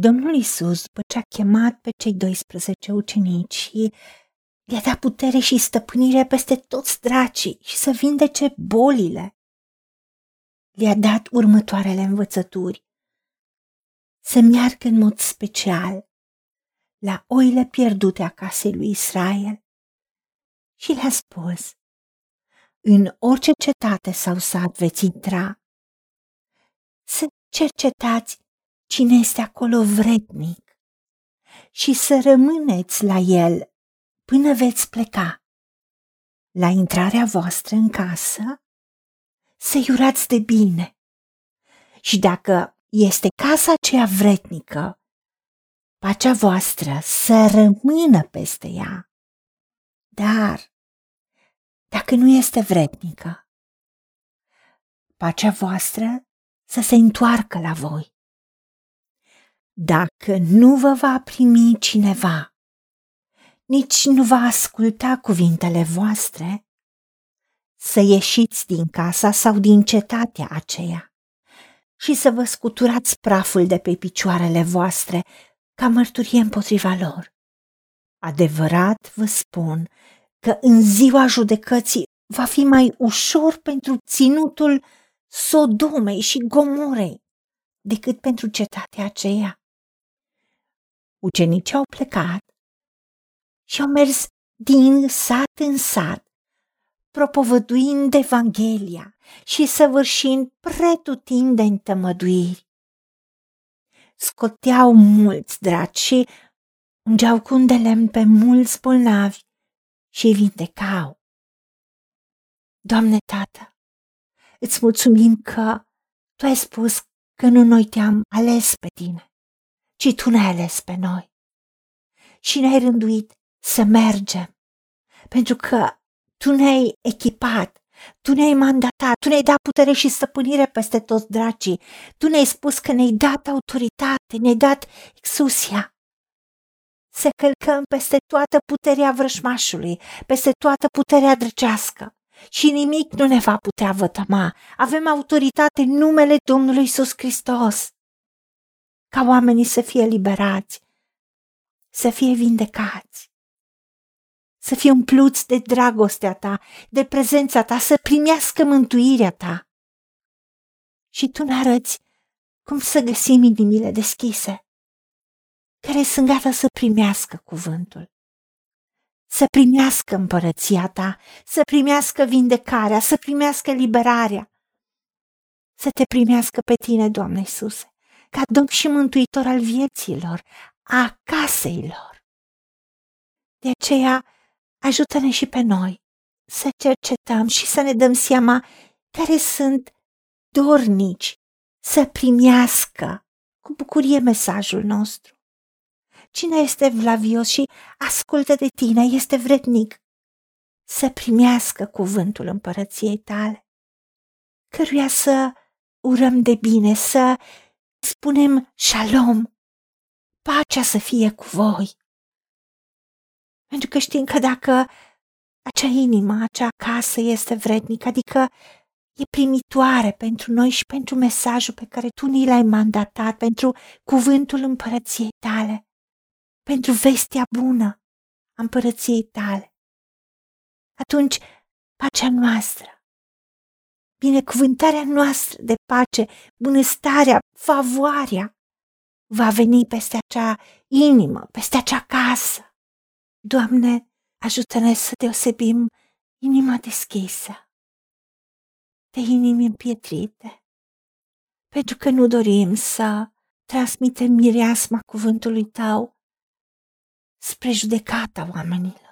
Domnul Isus, după ce a chemat pe cei 12 ucenici și le-a dat putere și stăpânire peste toți dracii și să vindece bolile, le-a dat următoarele învățături. Să meargă în mod special la oile pierdute a casei lui Israel. Și le-a spus, în orice cetate sau sat veți intra, să cercetați cine este acolo vrednic și să rămâneți la el până veți pleca. La intrarea voastră în casă, să iurați de bine. Și dacă este casa aceea vrednică, pacea voastră să rămână peste ea. Dar, dacă nu este vrednică, pacea voastră să se întoarcă la voi. Dacă nu vă va primi cineva, nici nu va asculta cuvintele voastre, să ieșiți din casa sau din cetatea aceea și să vă scuturați praful de pe picioarele voastre ca mărturie împotriva lor. Adevărat vă spun că în ziua judecății va fi mai ușor pentru ținutul Sodomei și Gomorei decât pentru cetatea aceea. Ucenicii au plecat și au mers din sat în sat, propovăduind Evanghelia și săvârșind pretutindeni tămăduiri. Scoteau mulți draci și ungeau cu un de lemn pe mulți bolnavi și îi vindecau. Doamne Tată, îți mulțumim că Tu ai spus că nu noi te-am ales pe Tine, ci Tu ne-ai ales pe noi. Și ne-ai rânduit să mergem, pentru că Tu ne-ai echipat, Tu ne-ai mandatat, Tu ne-ai dat putere și stăpânire peste toți dracii, Tu ne-ai spus că ne-ai dat autoritate, ne-ai dat exusia să călcăm peste toată puterea vrășmașului, peste toată puterea drăcească și nimic nu ne va putea vătăma. Avem autoritate în numele Domnului Isus Hristos. Ca oamenii să fie liberați, să fie vindecați, să fie umpluți de dragostea ta, de prezența ta, să primească mântuirea ta. Și tu ne arăți cum să găsim inimile deschise care sunt gata să primească cuvântul, să primească împărăția ta, să primească vindecarea, să primească liberarea, să te primească pe tine, Doamne Iisuse, ca Domn și Mântuitor al vieților, a caseilor. De aceea, ajută-ne și pe noi să cercetăm și să ne dăm seama care sunt dornici să primească cu bucurie mesajul nostru. Cine este vlavios și ascultă de tine este vrednic să primească cuvântul împărăției tale, căruia să urăm de bine, să spunem shalom, pacea să fie cu voi. Pentru că știm că dacă acea inimă, acea casă este vrednică, adică e primitoare pentru noi și pentru mesajul pe care tu ni l-ai mandatat, pentru cuvântul împărăției tale, pentru vestea bună a împărăției tale. Atunci, pacea noastră, binecuvântarea noastră de pace, bunăstarea, favoarea, va veni peste acea inimă, peste acea casă. Doamne, ajută-ne să deosebim inima deschisă de inimi împietrite, pentru că nu dorim să transmitem mireasma cuvântului Tău spre judecata oamenilor.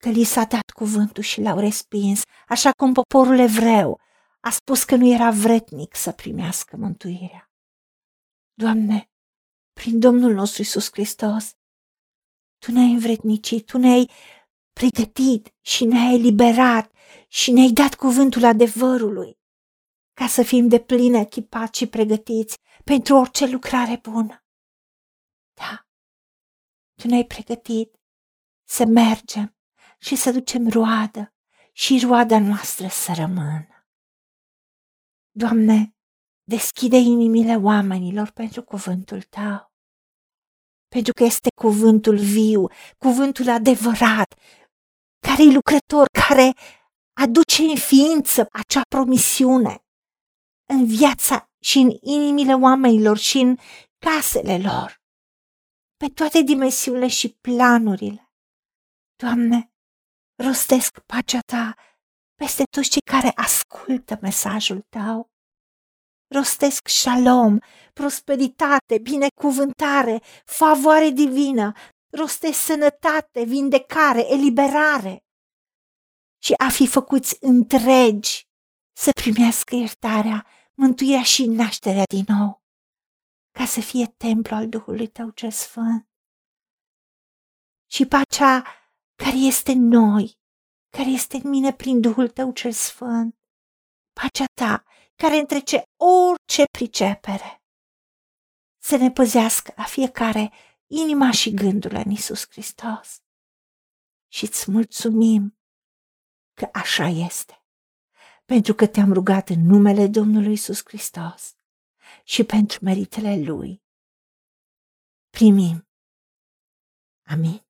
Că li s-a dat cuvântul și l-au respins, așa cum poporul evreu a spus că nu era vretnic să primească mântuirea. Doamne, prin Domnul nostru Isus Hristos, Tu ne-ai învrednicit, Tu ne-ai pregătit și ne-ai eliberat și ne-ai dat cuvântul adevărului, ca să fim de plin echipați și pregătiți pentru orice lucrare bună. Da, tu ne-ai pregătit să mergem și să ducem roadă și roada noastră să rămână. Doamne, Deschide inimile oamenilor pentru cuvântul tău. Pentru că este cuvântul viu, cuvântul adevărat, care e lucrător, care aduce în ființă acea promisiune în viața și în inimile oamenilor și în casele lor, pe toate dimensiunile și planurile. Doamne, rostesc pacea Ta peste toți cei care ascultă mesajul Tău. Rostesc shalom, prosperitate, binecuvântare, favoare divină, rostesc sănătate, vindecare, eliberare și a fi făcuți întregi să primească iertarea, mântuirea și nașterea din nou, ca să fie templu al Duhului Tău cel Sfânt. Și pacea care este în noi, care este în mine prin Duhul Tău cel Sfânt, pacea Ta care întrece orice pricepere, să ne păzească la fiecare inima și gândul în Isus Hristos. Și îți mulțumim că așa este, pentru că te-am rugat în numele Domnului Isus Hristos și pentru meritele Lui. Primim. Amin.